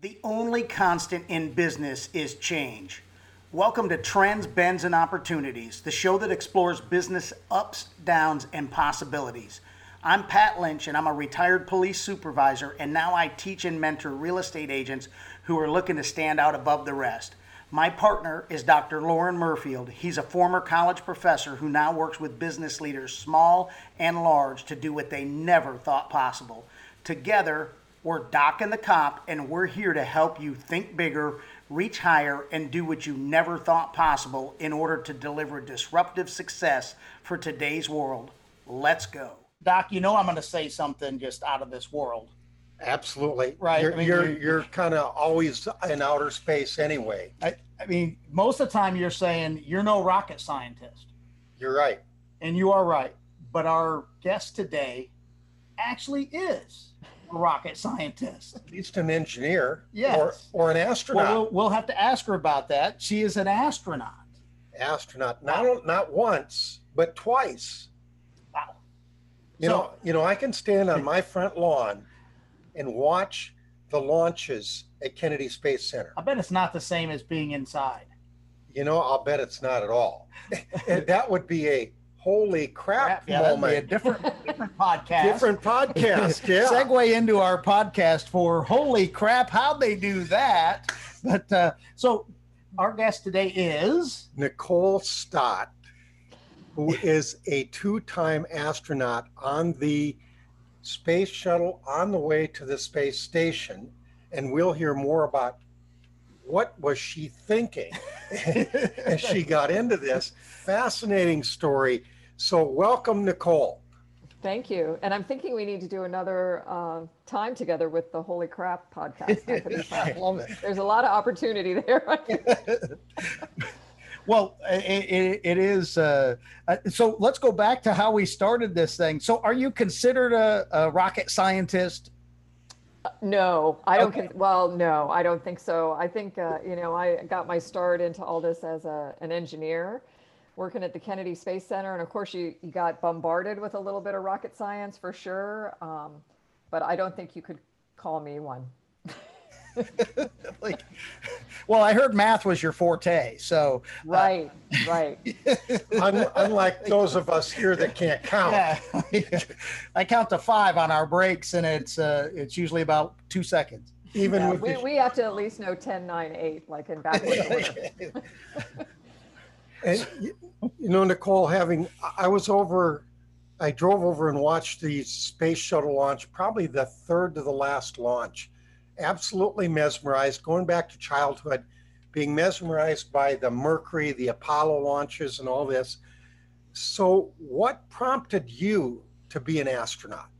The only constant in business is change. Welcome to Trends, Bends, and Opportunities, the show that explores business ups, downs, and possibilities. I'm Pat Lynch, and I'm a retired police supervisor, and now I teach and mentor real estate agents who are looking to stand out above the rest. My partner is Dr. Loren Murfield. He's a former college professor who now works with business leaders, small and large, to do what they never thought possible. Together, we're Doc and the Cop, and we're here to help you think bigger, reach higher, and do what you never thought possible in order to deliver disruptive success for today's world. Let's go. Doc, you know I'm going to say something just out of this world. Absolutely. Right, You're, I mean, you're, you- you're kind of always in outer space anyway. I, I mean, most of the time you're saying you're no rocket scientist, You're right. and you are right. But our guest today actually is a rocket scientist. At least an engineer Yes. or, or an astronaut. Well, we'll, we'll have to ask her about that. She is an astronaut. astronaut. Not, not once, but twice. Wow. You So- know, you know, I can stand on my front lawn and watch the launches at Kennedy Space Center. I bet it's not the same as being inside. You know, I'll bet it's not at all. that would be a holy crap Yeah, that'd be a different, different podcast. Different podcast. Yeah. segue into our podcast for holy crap, how'd they do that? But uh, so our guest today is Nicole Stott, who is a two time astronaut on the space shuttle on the way to the space station. And we'll hear more about what was she thinking as she got into this fascinating story. So welcome, Nicole. Thank you. And I'm thinking we need to do another uh, time together with the Holy Crap podcast. I uh, love it. There's a lot of opportunity there. Well, it, it, it is. Uh, uh, so let's go back to how we started this thing. So, are you considered a, a rocket scientist? no, I don't. Okay. Con- well, no, I don't think so. I think uh, you know I got my start into all this as a, an engineer, working at the Kennedy Space Center, and of course you you got bombarded with a little bit of rocket science for sure. Um, but I don't think you could call me one. Like, well, I heard math was your forte. So, Right, right. Un- unlike those of us here that can't count. yeah, I count to five on our breaks, and it's uh, it's usually about two seconds. Even Yeah, with we, the- we have to at least know 10, 9, 8, like in backwards order. And you know, Nicole, having I was over, I drove over and watched the space shuttle launch, probably the third to the last launch. Absolutely mesmerized, going back to childhood, being mesmerized by the Mercury, the Apollo launches, and all this. So, what prompted you to be an astronaut?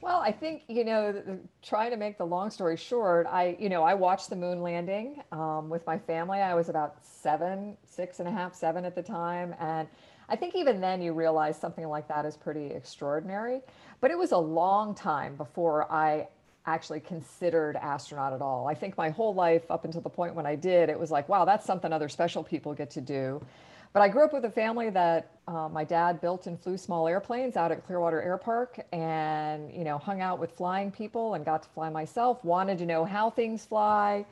Well, I think, you know, trying to make the long story short, I, you know, I watched the moon landing um, with my family. I was about seven, six and a half, seven at the time. And I think even then you realize something like that is pretty extraordinary. But it was a long time before I actually considered astronaut at all. I think my whole life up until the point when I did, it was like, wow, that's something other special people get to do. But I grew up with a family that uh, my dad built and flew small airplanes out at Clearwater Air Park and, you know, hung out with flying people and got to fly myself, wanted to know how things fly.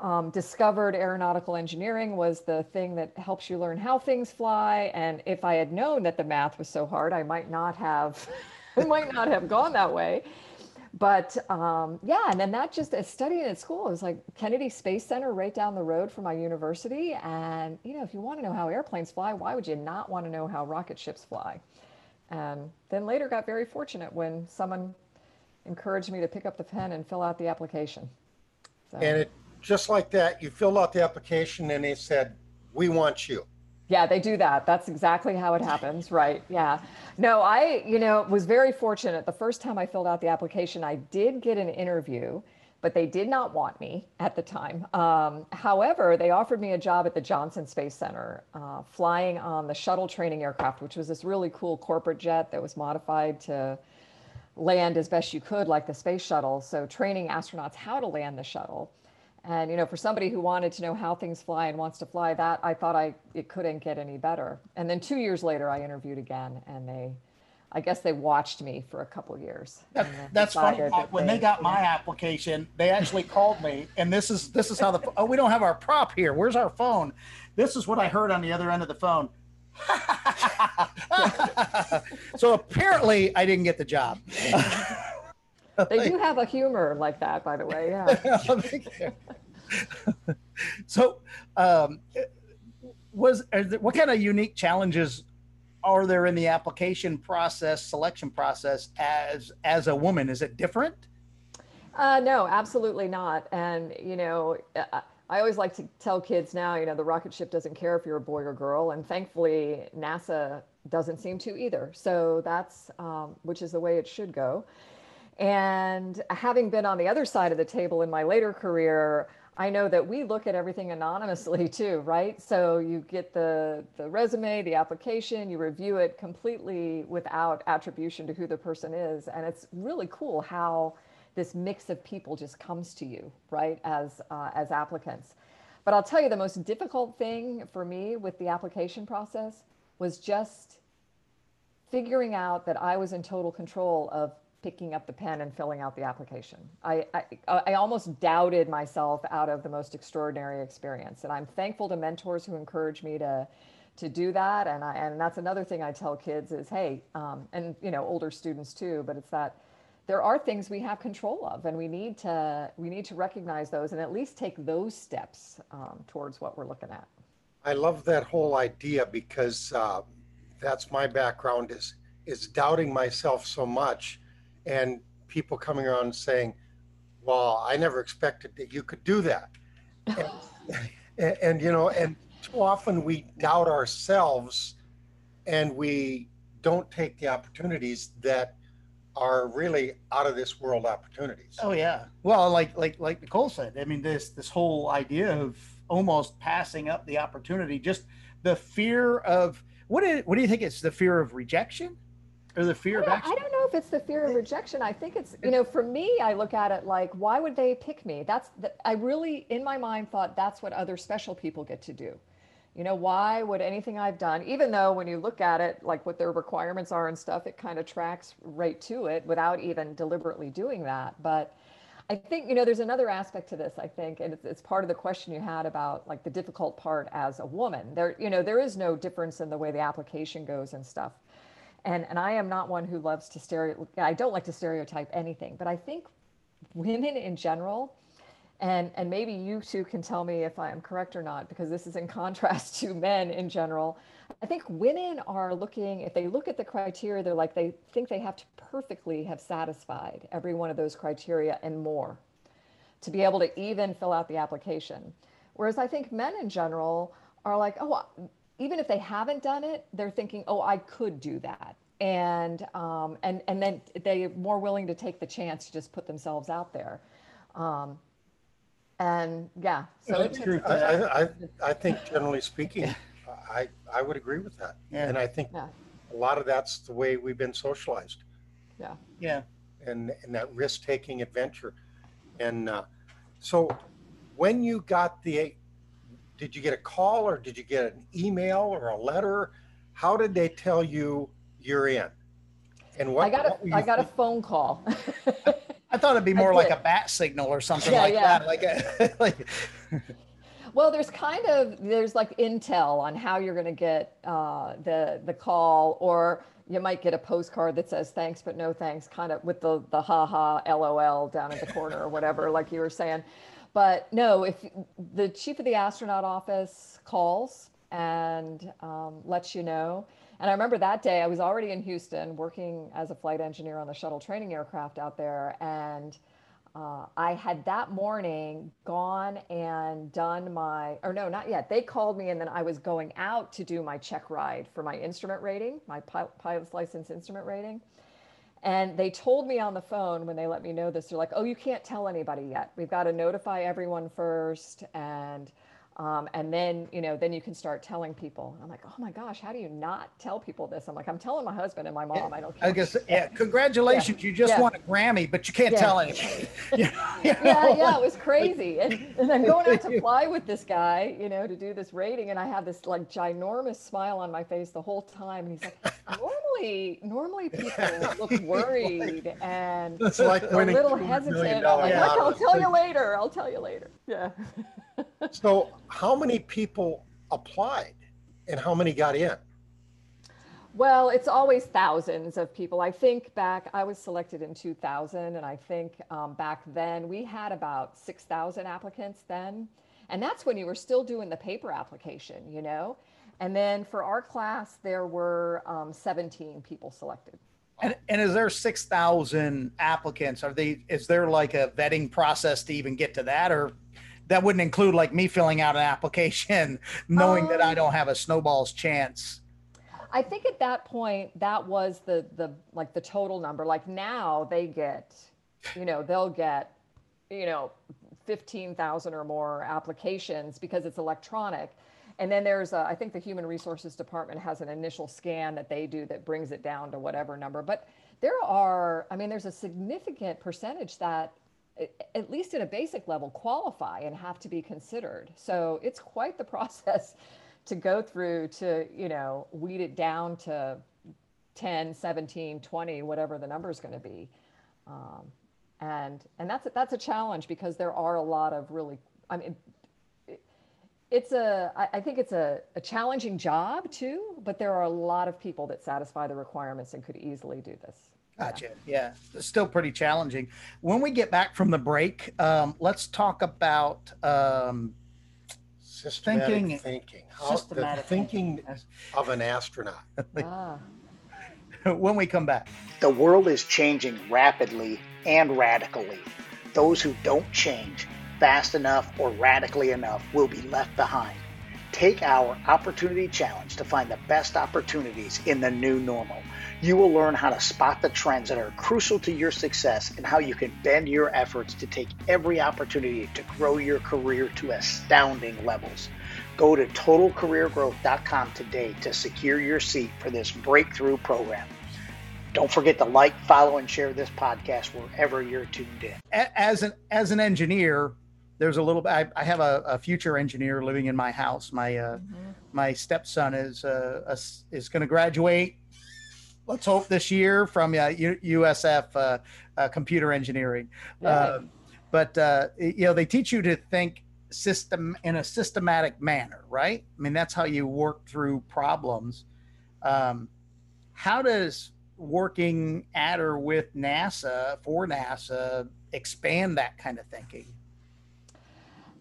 Um, discovered aeronautical engineering was the thing that helps you learn how things fly. And if I had known that the math was so hard, I might not have, I might not have gone that way but um, yeah, and then that just as studying at school, it was like Kennedy Space Center right down the road from my university. And you know, if you want to know how airplanes fly, why would you not want to know how rocket ships fly? And then later got very fortunate when someone encouraged me to pick up the pen and fill out the application. So, And it just like that, you filled out the application and they said, "We want you." Yeah, they do that. That's exactly how it happens, right? Yeah. No, I, you know, was very fortunate. The first time I filled out the application, I did get an interview, but they did not want me at the time. Um, however, they offered me a job at the Johnson Space Center, uh, flying on the shuttle training aircraft, which was this really cool corporate jet that was modified to land as best you could, like the space shuttle. So training astronauts how to land the shuttle. And you know, for somebody who wanted to know how things fly and wants to fly that, I thought I it couldn't get any better. And then two years later, I interviewed again, and they I guess they watched me for a couple years. That, that's funny. That When they got my application, they actually called me, and this is this is how the oh we don't have our prop here. Where's our phone? This is what I heard on the other end of the phone. so apparently, I didn't get the job. They do have a humor like that, by the way. Yeah. so, um, was there, what kind of unique challenges are there in the application process, selection process as as a woman? Is it different? Uh, no, absolutely not. And, you know, I, I always like to tell kids now, you know, the rocket ship doesn't care if you're a boy or girl. And thankfully, NASA doesn't seem to either. So that's, um, which is the way it should go. And having been on the other side of the table in my later career, I know that we look at everything anonymously too, right? So you get the, the resume, the application, you review it completely without attribution to who the person is. And it's really cool how this mix of people just comes to you, right, as, uh, as applicants. But I'll tell you, the most difficult thing for me with the application process was just figuring out that I was in total control of picking up the pen and filling out the application. I, I, I almost doubted myself out of the most extraordinary experience. And I'm thankful to mentors who encourage me to, to do that. And, I, and that's another thing I tell kids is, hey, um, and you know, older students too, but it's that there are things we have control of and we need to, we need to recognize those and at least take those steps um, towards what we're looking at. I love that whole idea because uh, that's my background is is doubting myself so much, and people coming around saying, "Well, I never expected that you could do that," and, and, and you know, and too often we doubt ourselves, and we don't take the opportunities that are really out of this world opportunities. Oh yeah. Well, like like like Nicole said, I mean this this whole idea of almost passing up the opportunity, just the fear of what is, what do you think it's the fear of rejection or the fear I of don't, action? I don't know if it's the fear of rejection. I think it's, you know, for me, I look at it like, why would they pick me? That's, the, I really, in my mind, thought that's what other special people get to do. You know, why would anything I've done, even though when you look at it, like what their requirements are and stuff, it kind of tracks right to it without even deliberately doing that. But I think, you know, there's another aspect to this, I think, and it's, it's part of the question you had about like the difficult part as a woman. There, you know, there is no difference in the way the application goes and stuff. And, and I am not one who loves to stereo, I don't like to stereotype anything, but I think women in general, and, and maybe you two can tell me if I am correct or not, because this is in contrast to men in general. I think women are looking, if they look at the criteria, they're like, they think they have to perfectly have satisfied every one of those criteria and more to be able to even fill out the application. Whereas I think men in general are like, oh, even if they haven't done it, they're thinking, oh, I could do that. And, um, and, and then they're more willing to take the chance to just put themselves out there. Um, and yeah, so That's true. I, I, I, I think generally speaking, I, I would agree with that. Yeah. And I think Yeah. a lot of that's the way we've been socialized yeah. Yeah. and, and that risk taking adventure. And uh, so when you got the, did you get a call or did you get an email or a letter? How did they tell you you're in? And what, I got what a, you I got a phone call. I thought it'd be more like a bat signal or something Yeah, like yeah. that. Like a, like Well, there's kind of there's like intel on how you're going to get uh, the the call, or you might get a postcard that says thanks but no thanks, kind of with the the ha ha lol down at the corner or whatever, like you were saying. But no, if the chief of the astronaut office calls and um, lets you know. And I remember that day I was already in Houston working as a flight engineer on the shuttle training aircraft out there, and uh, I had that morning gone and done my, or no, not yet. They called me and then I was going out to do my check ride for my instrument rating, my pil- pilot's license instrument rating. And they told me on the phone when they let me know this, they're like, oh, you can't tell anybody yet. We've got to notify everyone first. And um, and then, you know, then you can start telling people. I'm like, oh my gosh, how do you not tell people this? I'm like, I'm telling my husband and my mom. I don't care. I guess, yeah, congratulations. You just Yeah. won a Grammy, but you can't Yeah. tell anybody. You know, yeah, yeah, it was crazy. And, and I'm going out to fly with this guy, you know, to do this rating. And I have this like ginormous smile on my face the whole time. And he's like, normally normally, normally people look worried and It's like a little hesitant. I'm like, yeah. I'll tell you later. I'll tell you later. Yeah. So, how many people applied, and how many got in? Well, it's always thousands of people. I think back, I was selected in 2000, and I think um, back then we had about 6,000 applicants then. And that's when you were still doing the paper application, you know? And then for our class, there were um, 17 people selected. And, and is there 6,000 applicants? Are they, is there like a vetting process to even get to that? Or that wouldn't include like me filling out an application, knowing that I Um, don't have a snowball's chance? I think at that point that was the the like the total number. Like now they get, you know, they'll get, you know, fifteen thousand or more applications because it's electronic. And then there's a, I think the Human Resources Department has an initial scan that they do that brings it down to whatever number. But there are, I mean, there's a significant percentage that at least at a basic level qualify and have to be considered. So it's quite the process to go through to, you know, weed it down to 10, 17, 20, whatever the number is going to be. Um, and and that's a, that's a challenge because there are a lot of really, I mean, it's a i think it's a, a challenging job too, but there are a lot of people that satisfy the requirements and could easily do this. Gotcha. Yeah, it's still pretty challenging. When we get back from the break, um, let's talk about um, Systematic Thinking- thinking. How, systematic the thinking of an astronaut. Ah. when we come back. The world is changing rapidly and radically. Those who don't change fast enough or radically enough will be left behind. Take our Opportunity Challenge to find the best opportunities in the new normal. You will learn how to spot the trends that are crucial to your success and how you can bend your efforts to take every opportunity to grow your career to astounding levels. Go to totalcareergrowth.com today to secure your seat for this breakthrough program. Don't forget to like, follow, and share this podcast wherever you're tuned in. As an as an engineer, there's a little. I, I have a, a future engineer living in my house. My uh, my stepson is uh, a is going to graduate. Let's hope this year from uh, U- USF uh, uh, computer engineering. Uh, but uh, you know they teach you to think system in a systematic manner, right? I mean that's how you work through problems. Um, how does working at or with NASA for NASA expand that kind of thinking?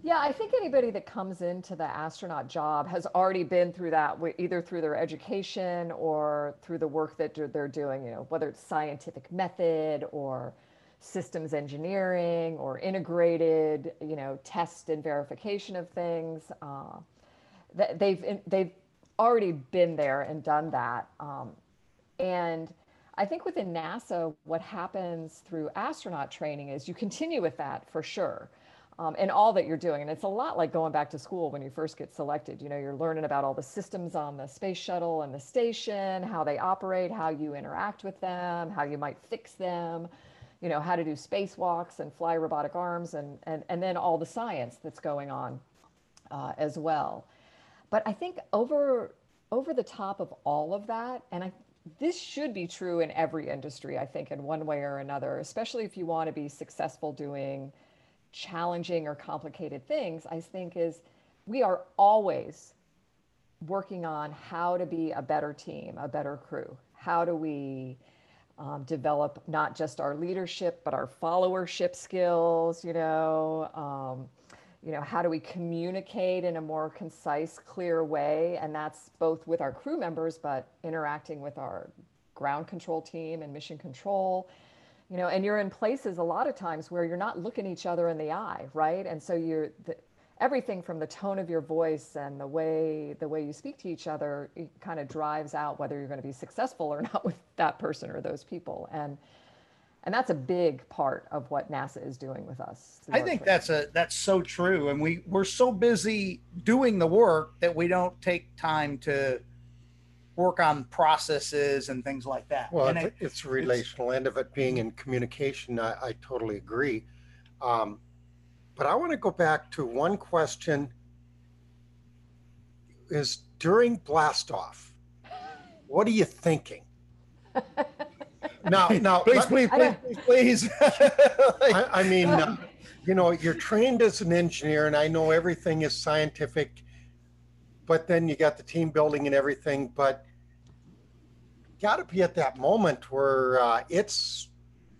Yeah, I think anybody that comes into the astronaut job has already been through that, either through their education or through the work that they're- doing, you know, whether it's scientific method or systems engineering or integrated, you know, test and verification of things. Uh, they've they've already been there and done that. Um, and I think within NASA, what happens through astronaut training is you continue with that for sure. Um, and all that you're doing. And it's a lot like going back to school when you first get selected. You know, you're learning about all the systems on the space shuttle and the station, how they operate, how you interact with them, how you might fix them, you know, how to do spacewalks and fly robotic arms, and, and, and then all the science that's going on uh, as well. But I think over over the top of all of that, and I this should be true in every industry, I think, in one way or another, especially if you want to be successful doing challenging or complicated things, I think is we are always working on how to be a better team, a better crew. How do we um, develop not just our leadership, but our followership skills, you know? Um, you know how do we communicate in a more concise clear way and that's both with our crew members but interacting with our ground control team and mission control you know and you're in places a lot of times where you're not looking each other in the eye right? And so you're the, everything from the tone of your voice and the way the way you speak to each other it kind of drives out whether you're going to be successful or not with that person or those people. And and that's a big part of what NASA is doing with us. I think that's a that's so true, and we we're so busy doing the work that we don't take time to work on processes and things like that. Well, and it, it, it's relational end of it being in communication. I, I totally agree. Um, but I want to go back to one question is during blast off, what are you thinking? Now, now, Please, please, I please, please, please. I, I mean, uh, you know, you're trained as an engineer, and I know everything is scientific, but then you got the team building and everything. But got to be at that moment where uh, it's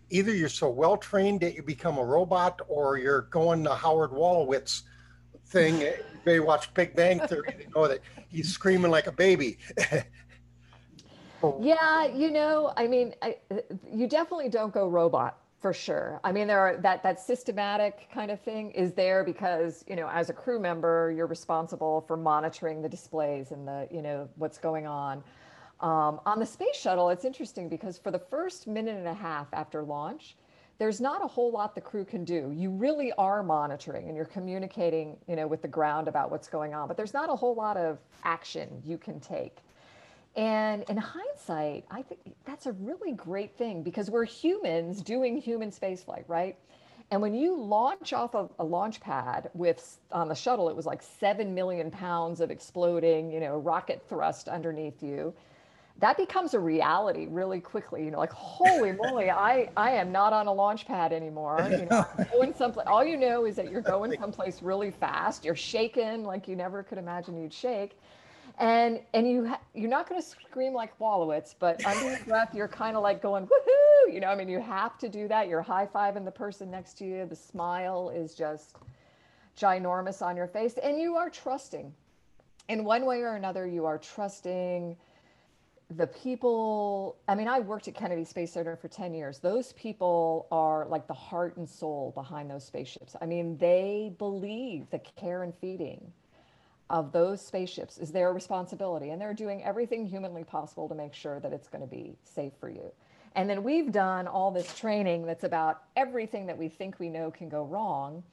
either you're so well trained that you become a robot, or you're going the Howard Wolowitz thing. They watch Big Bang Theory, they know that he's screaming like a baby. Yeah, you know, I mean, I, you definitely don't go robot for sure. I mean, there are that that systematic kind of thing is there because you know, as a crew member, you're responsible for monitoring the displays and the you know what's going on. Um, on the space shuttle, it's interesting because for the first minute and a half after launch, there's not a whole lot the crew can do. You really are monitoring and you're communicating, you know, with the ground about what's going on, but there's not a whole lot of action you can take. And in hindsight, I think that's a really great thing because we're humans doing human spaceflight, right? And when you launch off of a launch pad with on the shuttle, it was like seven million pounds of exploding, you know, rocket thrust underneath you. That becomes a reality really quickly. You know, like holy moly, I I am not on a launch pad anymore. You know, going someplace. All you know is that you're going someplace really fast. You're shaking like you never could imagine you'd shake and and you ha- you're not going to scream like Wolowitz, but under your breath you're kind of like going woohoo, you know. I mean, you have to do that. You're high fiving the person next to you. The smile is just ginormous on your face, and you are trusting. In one way or another, you are trusting the people. I mean, I worked at Kennedy Space Center for 10 years. Those people are like the heart and soul behind those spaceships. I mean, they believe the care and feeding of those spaceships is their responsibility and they're doing everything humanly possible to make sure that it's going to be safe for you and then we've done all this training that's about everything that we think we know can go wrong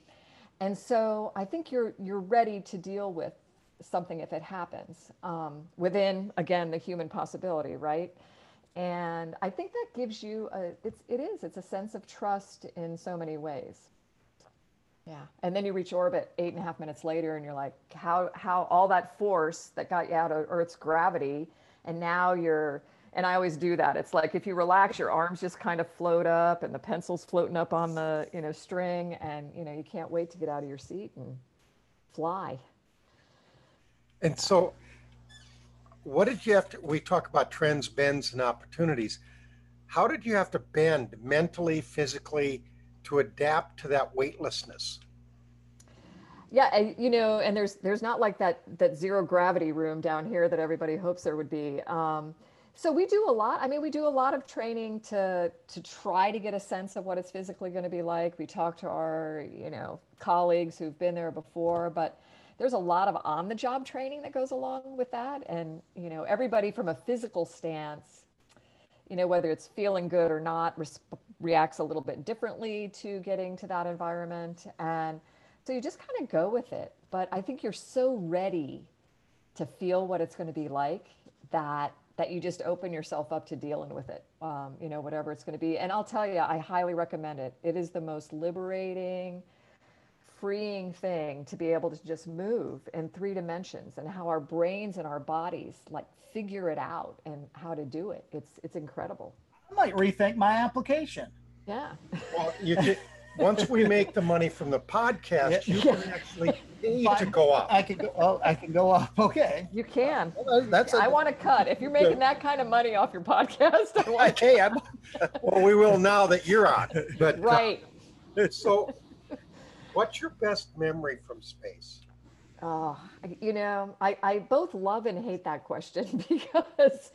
and so i think you're you're ready to deal with something if it happens um, within again the human possibility right and i think that gives you a it's it is it's a sense of trust in so many ways yeah. And then you reach orbit eight and a half minutes later and you're like, how, how all that force that got you out of Earth's gravity, and now you're, and I always do that. It's like if you relax, your arms just kind of float up and the pencil's floating up on the, you know, string and, you know, you can't wait to get out of your seat and fly. And so, what did you have to? We talk about trends, bends, and opportunities. How did you have to bend mentally, physically to adapt to that weightlessness? Yeah, you know, and there's there's not like that that zero gravity room down here that everybody hopes there would be. Um, so we do a lot. I mean, we do a lot of training to to try to get a sense of what it's physically going to be like. We talk to our you know colleagues who've been there before, but there's a lot of on the job training that goes along with that, and you know everybody from a physical stance, you know whether it's feeling good or not, reacts a little bit differently to getting to that environment. And so you just kind of go with it. But i think you're so ready to feel what it's going to be like that that you just open yourself up to dealing with it um, you know whatever it's going to be. And i'll tell you i highly recommend it. It is the most liberating freeing thing to be able to just move in three dimensions and how our brains and our bodies like figure it out and how to do it it's it's incredible I might rethink my application. yeah Well, you can, once we make the money from the podcast, you can actually pay to go up. I can go. Oh, I can go up. Okay. you can Well, That's a, I want to cut. If you're making that kind of money off your podcast, I want Okay, I'm, Well, we will now that you're on. But uh, right. so, what's your best memory from space? Oh, you know, I, I both love and hate that question because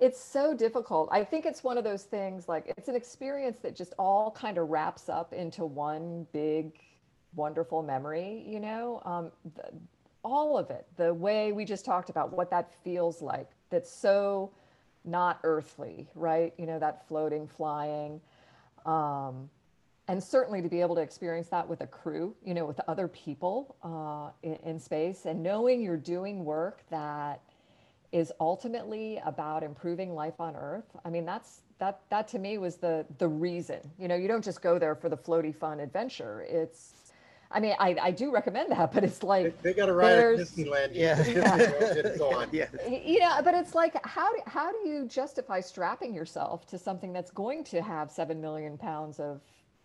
it's so difficult. I think it's one of those things like it's an experience that just all kind of wraps up into one big, wonderful memory, you know? Um, the, all of it, the way we just talked about what that feels like, that's so not earthly, right? You know, that floating, flying. Um, and certainly to be able to experience that with a crew, you know, with other people uh, in, in space and knowing you're doing work that is ultimately about improving life on Earth. I mean, that's that that to me was the the reason. You know, you don't just go there for the floaty fun adventure. It's I mean, I, I do recommend that, but it's like, they got to ride at Disneyland. Yeah. Disney World on. Yeah. you know, but it's like, how do, how do you justify strapping yourself to something that's going to have 7 million pounds of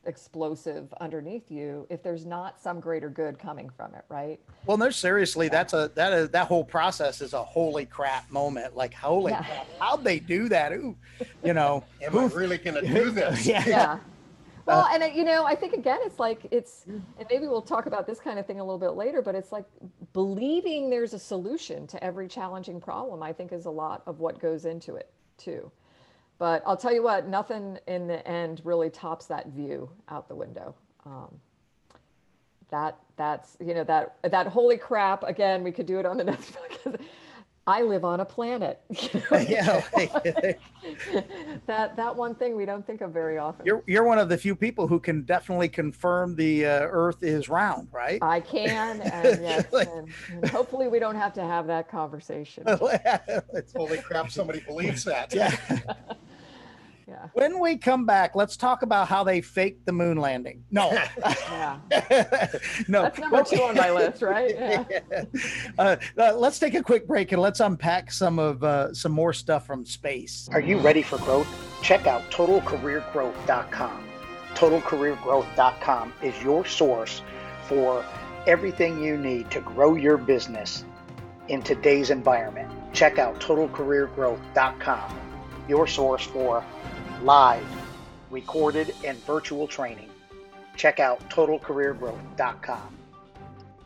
explosive underneath you if there's not some greater good coming from it, right? Well, no, seriously, that's a that is that whole process is a holy crap moment. Like, holy Yeah. crap, how'd they do that? Ooh, you know, Am I really going to do this? yeah, yeah. Well, and uh, you know, I think again, it's like it's, and maybe we'll talk about this kind of thing a little bit later, but it's like believing there's a solution to every challenging problem. I think is a lot of what goes into it too. But I'll tell you what, nothing in the end really tops that view out the window. Um, that that's you know that that holy crap again. We could do it on another. podcast. I live on a planet. you know? yeah. that that one thing we don't think of very often. You're you're one of the few people who can definitely confirm the uh, Earth is round, right? I can, and yes, Like- and, and hopefully we don't have to have that conversation. Holy crap, somebody believes that. yeah. Yeah, When we come back, let's talk about how they faked the moon landing. No, yeah. no. That's number two on my list, right? Yeah. Uh, uh, let's take a quick break and let's unpack some of uh, some more stuff from space. Are you ready for growth? Check out totalcareergrowth.com. Totalcareergrowth.com is your source for everything you need to grow your business in today's environment. Check out totalcareergrowth.com, your source for live, recorded, and virtual training. Check out totalcareergrowth.com.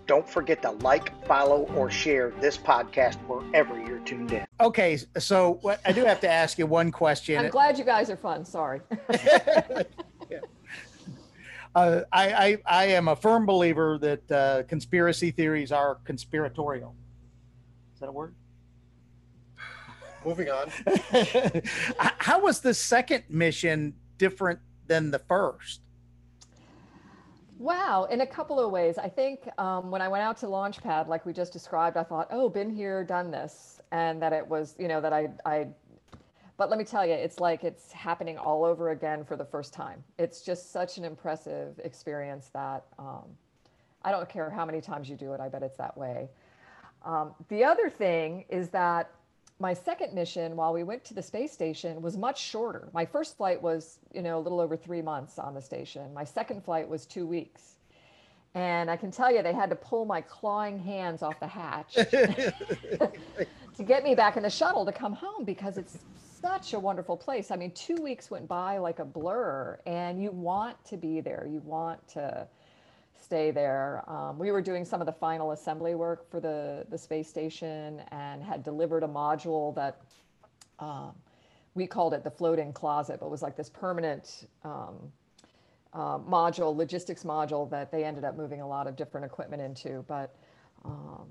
Don't forget to like, follow, or share this podcast wherever you're tuned in. Okay, so what, I do have to ask you one question. I'm glad you guys are fun. Sorry. uh, I, I I am a firm believer that uh, conspiracy theories are conspiratorial. Is that a word? Moving on. How was the second mission different than the first? Wow, in a couple of ways. I think um, when I went out to Launchpad, like we just described, I thought, oh, been here, done this, and that it was, you know, that I, I. But let me tell you, it's like it's happening all over again for the first time. It's just such an impressive experience that um, I don't care how many times you do it. I bet it's that way. Um, the other thing is that my second mission while we went to the space station was much shorter. My first flight was, you know, a little over three months on the station. My second flight was two weeks. And I can tell you, they had to pull my clawing hands off the hatch to get me back in the shuttle to come home because it's such a wonderful place. I mean, two weeks went by like a blur, and you want to be there. You want to stay there. Um, we were doing some of the final assembly work for the, the space station and had delivered a module that um, we called it the floating closet, but was like this permanent um, uh, module, logistics module that they ended up moving a lot of different equipment into. But um,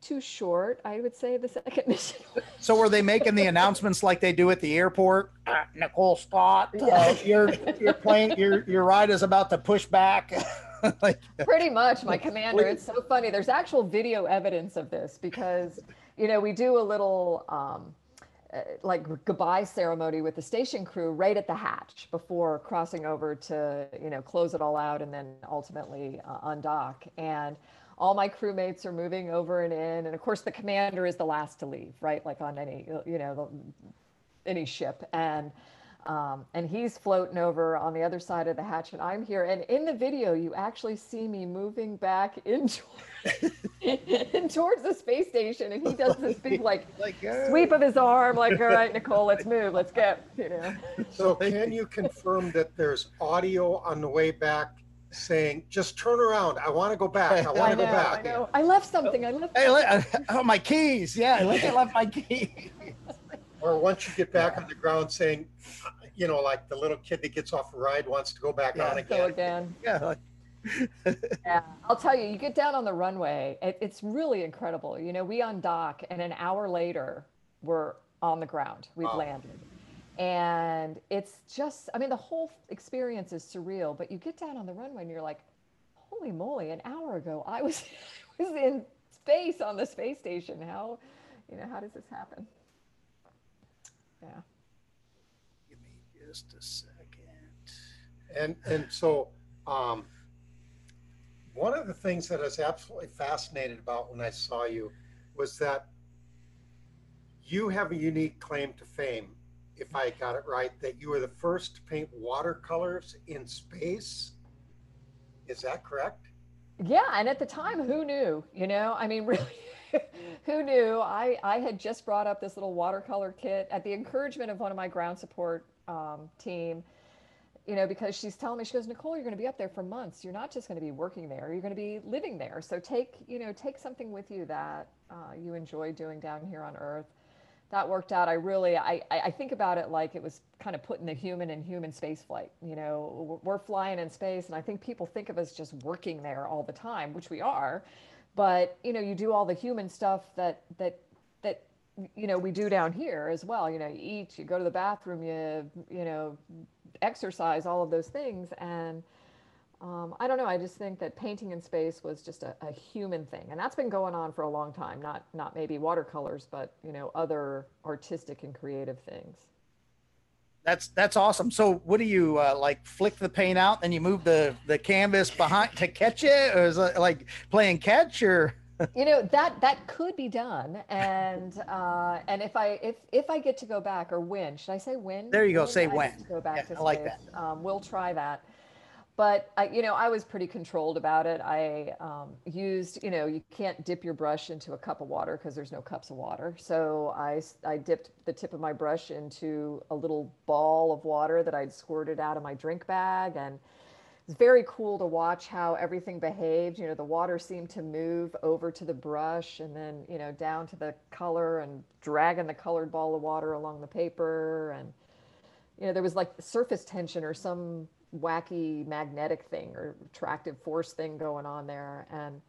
too short, I would say, the second mission. So were they making the announcements like they do at the airport? Uh, Nicole Stott, uh, your your plane, your your ride is about to push back. like, Pretty much, my commander. It's so funny. There's actual video evidence of this because, you know, we do a little um, uh, like goodbye ceremony with the station crew right at the hatch before crossing over to, you know, close it all out and then ultimately uh, undock. And all my crewmates are moving over and in, and of course the commander is the last to leave, right? Like on any, you know, the, any ship. And um, and he's floating over on the other side of the hatch and i'm here. And in the video you actually see me moving back in, toward- in towards the space station and he does this big like like uh, sweep of his arm like all right nicole let's move. Let's go you know? So can you confirm that there's audio on the way back saying, just turn around. I want to go back. I i want to go i back. know i left something i left Hey, le- uh, oh my keys! Yeah, I left, I left my keys. Or once you get back on the ground saying, you know, like the little kid that gets off a ride wants to go back Yeah. on go again. again Yeah, Yeah, I'll tell you, you get down on the runway, it, it's really incredible. You know, we undock, and an hour later, we're on the ground. We've Wow. landed. And it's just, I mean, the whole experience is surreal, but you get down on the runway and you're like, holy moly, an hour ago, I was, was in space on the space station. How, you know, how does this happen? Yeah. give me just a second. And and so um, one of the things that I was absolutely fascinated about when I saw you was that you have a unique claim to fame, if I got it right, that you were the first to paint watercolors in space. Is that correct? Yeah, and at the time, who knew? You know, I mean, really, who knew? I I had just brought up this little watercolor kit at the encouragement of one of my ground support um, team. You know, because she's telling me, she goes, Nicole, you're going to be up there for months. You're not just going to be working there. You're going to be living there. So take, you know, take something with you that uh, you enjoy doing down here on Earth that worked out. I really, I, I think about it like it was kind of putting the human in human space flight. You know, we're flying in space, and I think people think of us just working there all the time, which we are. But you know, you do all the human stuff that that that you know we do down here as well. You know, you eat, you go to the bathroom, you you know, exercise, all of those things, and um, I don't know. I just think that painting in space was just a, a, human thing, and that's been going on for a long time. Not not maybe watercolors, but you know other artistic and creative things. That's that's awesome. So, what do you uh, like? Flick the paint out, then you move the the canvas behind to catch it, or is it like playing catch, or? you know that that could be done, and uh, and if I if if I get to go back or when should I say when? There you go. When say when. Go back yeah, to I like that. Um, we'll try that but I, you know, I was pretty controlled about it. I um, used, you know, you can't dip your brush into a cup of water because there's no cups of water. So I, I dipped the tip of my brush into a little ball of water that I'd squirted out of my drink bag, and it's very cool to watch how everything behaved. You know, the water seemed to move over to the brush, and then you know down to the color, and dragging the colored ball of water along the paper, and you know there was like surface tension or some wacky magnetic thing or attractive force thing going on there. And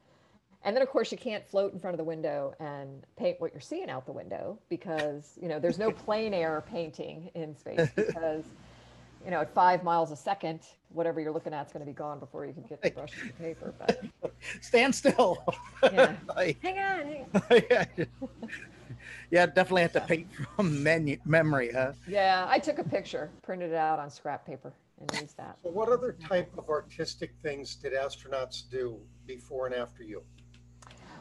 and then of course you can't float in front of the window and paint what you're seeing out the window because you know there's no plein air painting in space because you know at five miles a second whatever you're looking at is going to be gone before you can get the brush and the paper but stand still. Yeah. Like, hang on, hang on. yeah. yeah definitely have to paint from menu memory huh? Yeah i took a picture printed it out on scrap paper and use that. So what other type of artistic things did astronauts do before and after you?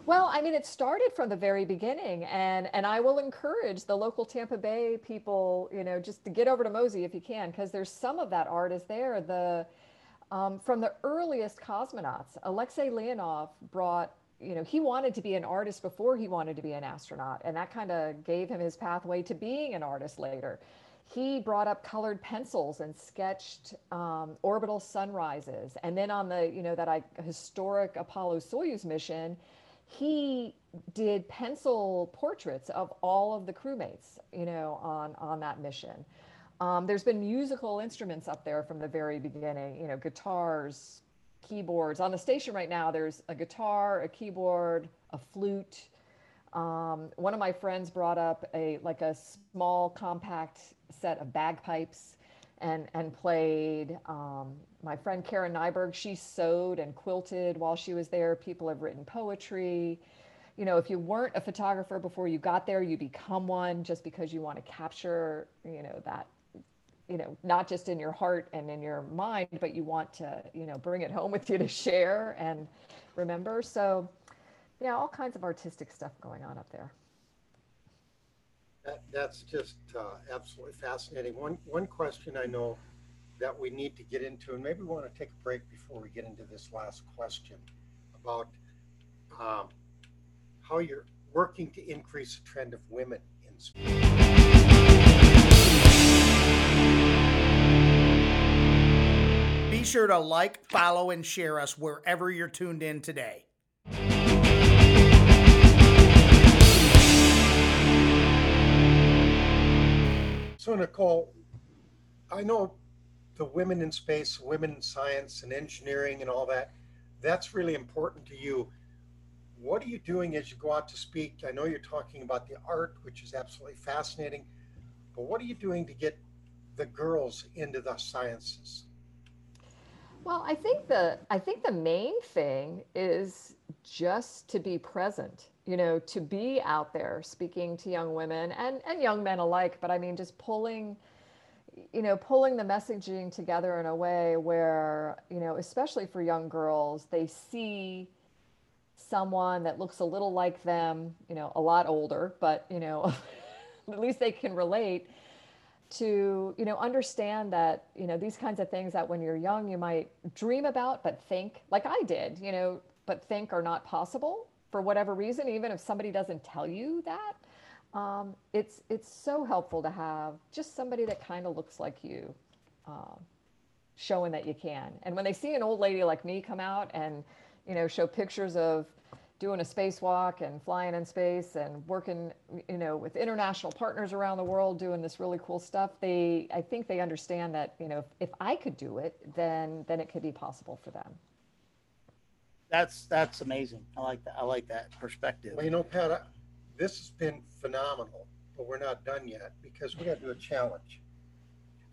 Well, I mean, it started from the very beginning, and and I will encourage the local Tampa Bay people, you know, just to get over to MOSI if you can, because there's some of that art is there. The um, from the earliest cosmonauts, Alexei Leonov brought, you know, he wanted to be an artist before he wanted to be an astronaut, and that kind of gave him his pathway to being an artist later he brought up colored pencils and sketched um, orbital sunrises. And then on the, you know, that I, historic Apollo Soyuz mission, he did pencil portraits of all of the crewmates, you know, on, on that mission. Um, there's been musical instruments up there from the very beginning, you know, guitars, keyboards. On the station right now, there's a guitar, a keyboard, a flute. Um, one of my friends brought up a like a small compact set of bagpipes and and played. Um, my friend Karen Nyberg, she sewed and quilted while she was there. People have written poetry. You know, if you weren't a photographer before you got there, you become one just because you want to capture, you know, that, you know, not just in your heart and in your mind, but you want to, you know, bring it home with you to share and remember. So, yeah, all kinds of artistic stuff going on up there. That, that's just uh, absolutely fascinating. One, one question I know that we need to get into, and maybe we want to take a break before we get into this last question about um, how you're working to increase the trend of women in space. Be sure to like, follow, and share us wherever you're tuned in today. So, Nicole, I know the women in space, women in science and engineering and all that, that's really important to you. What are you doing as you go out to speak? I know you're talking about the art, which is absolutely fascinating, but what are you doing to get the girls into the sciences? Well, I think the I think the main thing is just to be present you know, to be out there speaking to young women and, and young men alike, but I mean, just pulling, you know, pulling the messaging together in a way where, you know, especially for young girls, they see someone that looks a little like them, you know, a lot older, but, you know, at least they can relate to, you know, understand that, you know, these kinds of things that when you're young, you might dream about, but think like I did, you know, but think are not possible for whatever reason, even if somebody doesn't tell you that. Um, it's it's so helpful to have just somebody that kind of looks like you, um, showing that you can. And when they see an old lady like me come out and, you know, show pictures of doing a spacewalk and flying in space and working, you know, with international partners around the world doing this really cool stuff, they I think they understand that, you know, if, if I could do it, then then it could be possible for them. That's that's amazing. I like that. I like that perspective. Well, you know, Pat, I- this has been phenomenal, but we're not done yet because we got to do a challenge.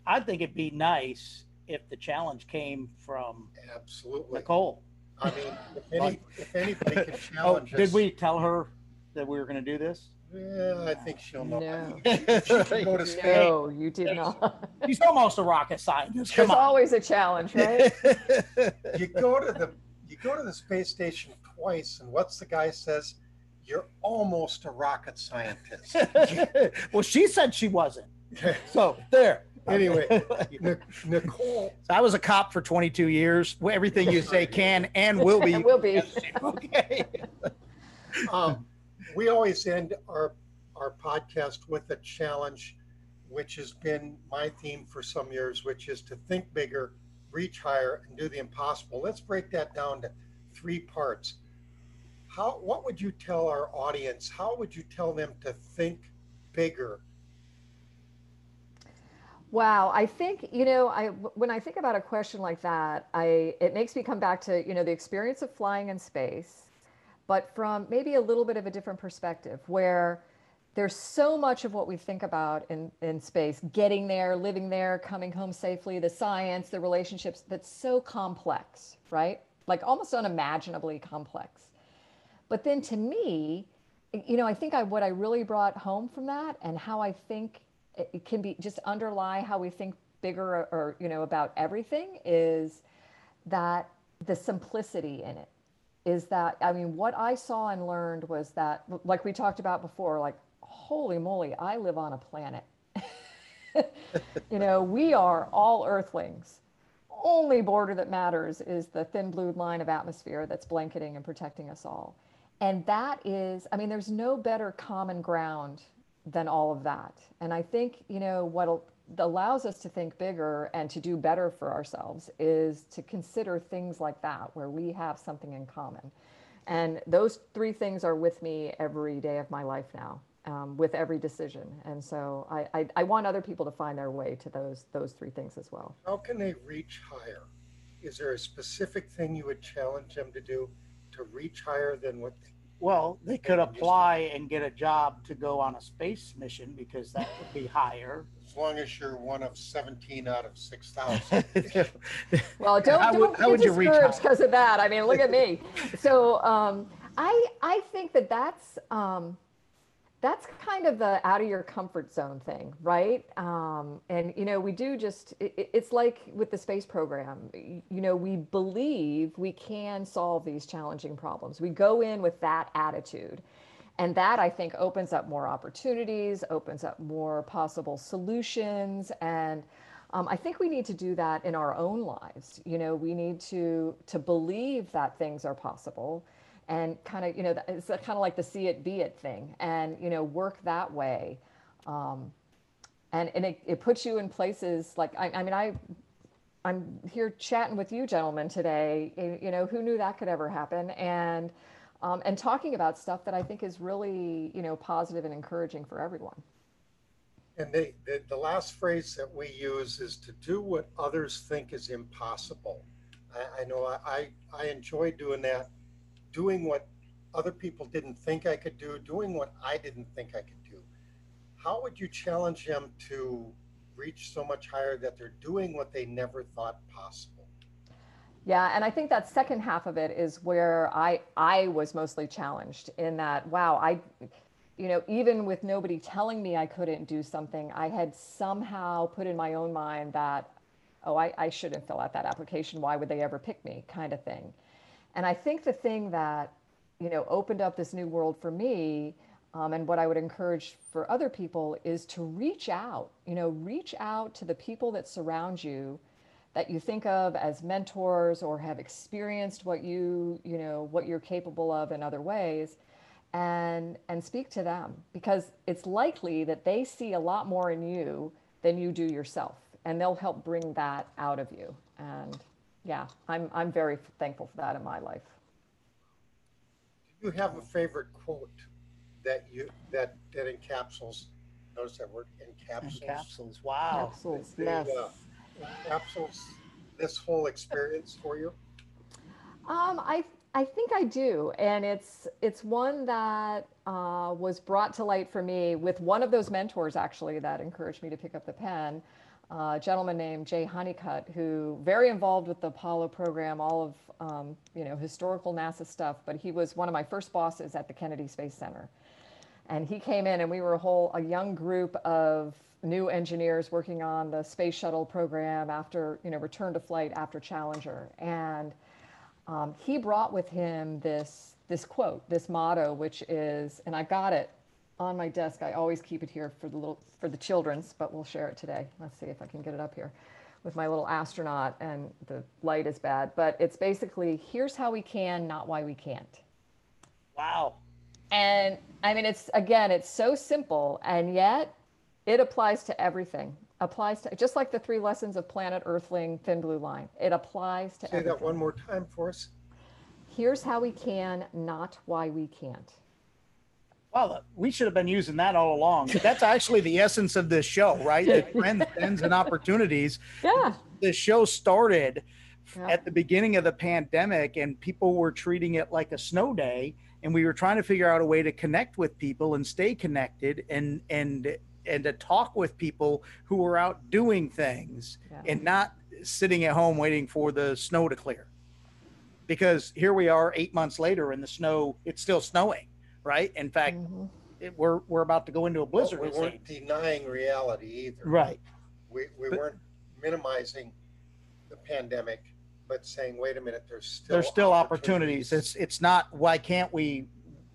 I think it'd be nice if the challenge came from Absolutely. Nicole. I mean, if any, if anybody can Oh, challenge us. did we tell her that we were going to do this? Yeah, I think she'll know. No. She can go to space. No, you did not. She's almost a rocket scientist. Come There's on. always a challenge, right? You go to the, you go to the space station twice and what's the guy says? You're almost a rocket scientist. well, she said she wasn't. So there. Anyway, Nic- Nicole, I was a cop for 22 years. Everything you say can and will be. Will be. Okay. um, we always end our, our podcast with a challenge, which has been my theme for some years, which is to think bigger, reach higher, and do the impossible. Let's break that down to three parts. How, what would you tell our audience? How would you tell them to think bigger? Wow, I think you know, I when I think about a question like that, I it makes me come back to you know the experience of flying in space, but from maybe a little bit of a different perspective, where there's so much of what we think about in in space, getting there, living there, coming home safely, the science, the relationships, that's so complex, right? Like almost unimaginably complex. But then to me, you know, I think I what I really brought home from that and how I think it, can be just underlie how we think bigger or, or you know about everything is that the simplicity in it is that I mean what I saw and learned was that like we talked about before like holy moly I live on a planet. You know we are all earthlings. Only border that matters is the thin blue line of atmosphere that's blanketing and protecting us all. And that is i mean there's no better common ground than all of that. And i think you know what allows us to think bigger and to do better for ourselves is to consider things like that where we have something in common. And those three things are with me every day of my life now um, with every decision and so I, I, I want other people to find their way to those those three things as well How can they reach higher? Is there a specific thing you would challenge them to do to reach higher than what? Well, they could apply and get a job to go on a space mission because that would be higher. As long as you're one of 17 out of 6,000. Well, don't, How don't how would you reach discouraged because of that. I mean, look at me. So um, I I think that that's um, that's kind of the out of your comfort zone thing, right? Um, and you know, we do just it, it- it's like with the space program. You know, we believe we can solve these challenging problems. We go in with that attitude. And that I think opens up more opportunities, opens up more possible solutions, and um, I think we need to do that in our own lives. You know, we need to to believe that things are possible, and kind of you know it's kind of like the see it be it thing, and you know work that way, um, and and it, it puts you in places like I, I mean I. I'm here chatting with you gentlemen today. You know, who knew that could ever happen? And um, and talking about stuff that I think is really, you know, positive and encouraging for everyone. And they, the, the last phrase that we use is to do what others think is impossible. I, I know I, I, I enjoy doing that, doing what other people didn't think I could do, doing what I didn't think I could do. How would you challenge them to reach so much higher that they're doing what they never thought possible? Yeah, and I think that second half of it is where I I was mostly challenged in that wow, I you know, even with nobody telling me I couldn't do something, I had somehow put in my own mind that, oh, I, I shouldn't fill out that application. Why would they ever pick me? Kind of thing. And I think the thing that, you know, opened up this new world for me um, and what I would encourage for other people is to reach out, you know, reach out to the people that surround you that you think of as mentors or have experienced what you, you know, what you're capable of in other ways and and speak to them. Because it's likely that they see a lot more in you than you do yourself and they'll help bring that out of you. And yeah i'm i'm very thankful for that in my life Do you have a favorite quote that you that that encapsulates? Notice that word encapsulates. Capsules. Wow. capsules the, yes uh, Encapsulates this whole experience for you. Um, I I think I do, and it's it's one that uh, was brought to light for me with one of those mentors actually that encouraged me to pick up the pen. A gentleman named Jay Honeycutt, who very involved with the Apollo program, all of um, you know historical NASA stuff, but he was one of my first bosses at the Kennedy Space Center, and he came in, and we were a whole a young group of new engineers working on the space shuttle program after you know return to flight after Challenger, and um, he brought with him this this quote, this motto, which is, and I got it on my desk. I always keep it here for the little for the children's, but we'll share it today. Let's see if I can get it up here with my little astronaut, and the light is bad, but it's basically here's how we can, not why we can't. Wow. And I mean, it's again, it's so simple, and yet it applies to everything. Applies to just like the three lessons of Planet Earthling, Thin Blue Line. It applies to Say everything. that one more time for us. Here's how we can, not why we can't. Wow, we should have been using that all along. That's actually the essence of this show, right? The trends, trends, and opportunities. Yeah. The show started Yeah. at the beginning of the pandemic, and people were treating it like a snow day, and we were trying to figure out a way to connect with people and stay connected, and and and to talk with people who were out doing things Yeah. and not sitting at home waiting for the snow to clear. Because here we are, eight months later, and the snow it's still snowing, right? In fact, Mhm. it, we're we're about to go into a blizzard. we weren't seems. denying reality either. Right. We, we But- weren't minimizing the pandemic, but saying, wait a minute, there's still There's still opportunities. It's it's not why can't we,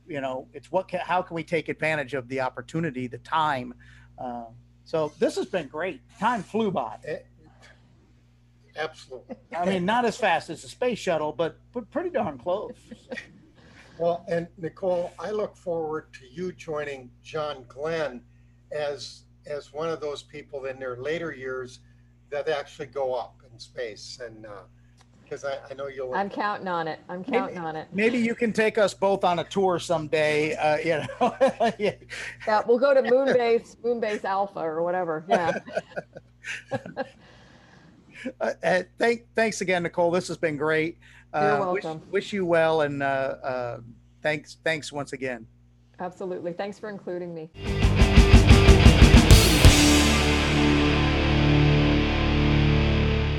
you know, it's what can, how can we take advantage of the opportunity, the time. Uh, so this has been great. Time flew by. Absolutely. I mean, not as fast as the space shuttle, but but pretty darn close. Well, and Nicole, I look forward to you joining John Glenn as as one of those people in their later years that actually go up in space, and because I, I know you'll. I'm counting on it. I'm counting on it. Maybe you can take us both on a tour someday. Uh, you know, yeah. Yeah, we'll go to Moonbase, Moonbase Alpha or whatever. Yeah. Uh, uh, thank, thanks again, Nicole. This has been great. You're Uh, wish- welcome. Wish, you well, and uh, uh, thanks, thanks once again. Absolutely. Thanks for including me.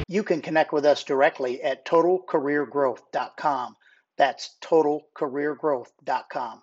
You can connect with us directly at totalcareergrowth.com. That's totalcareergrowth.com.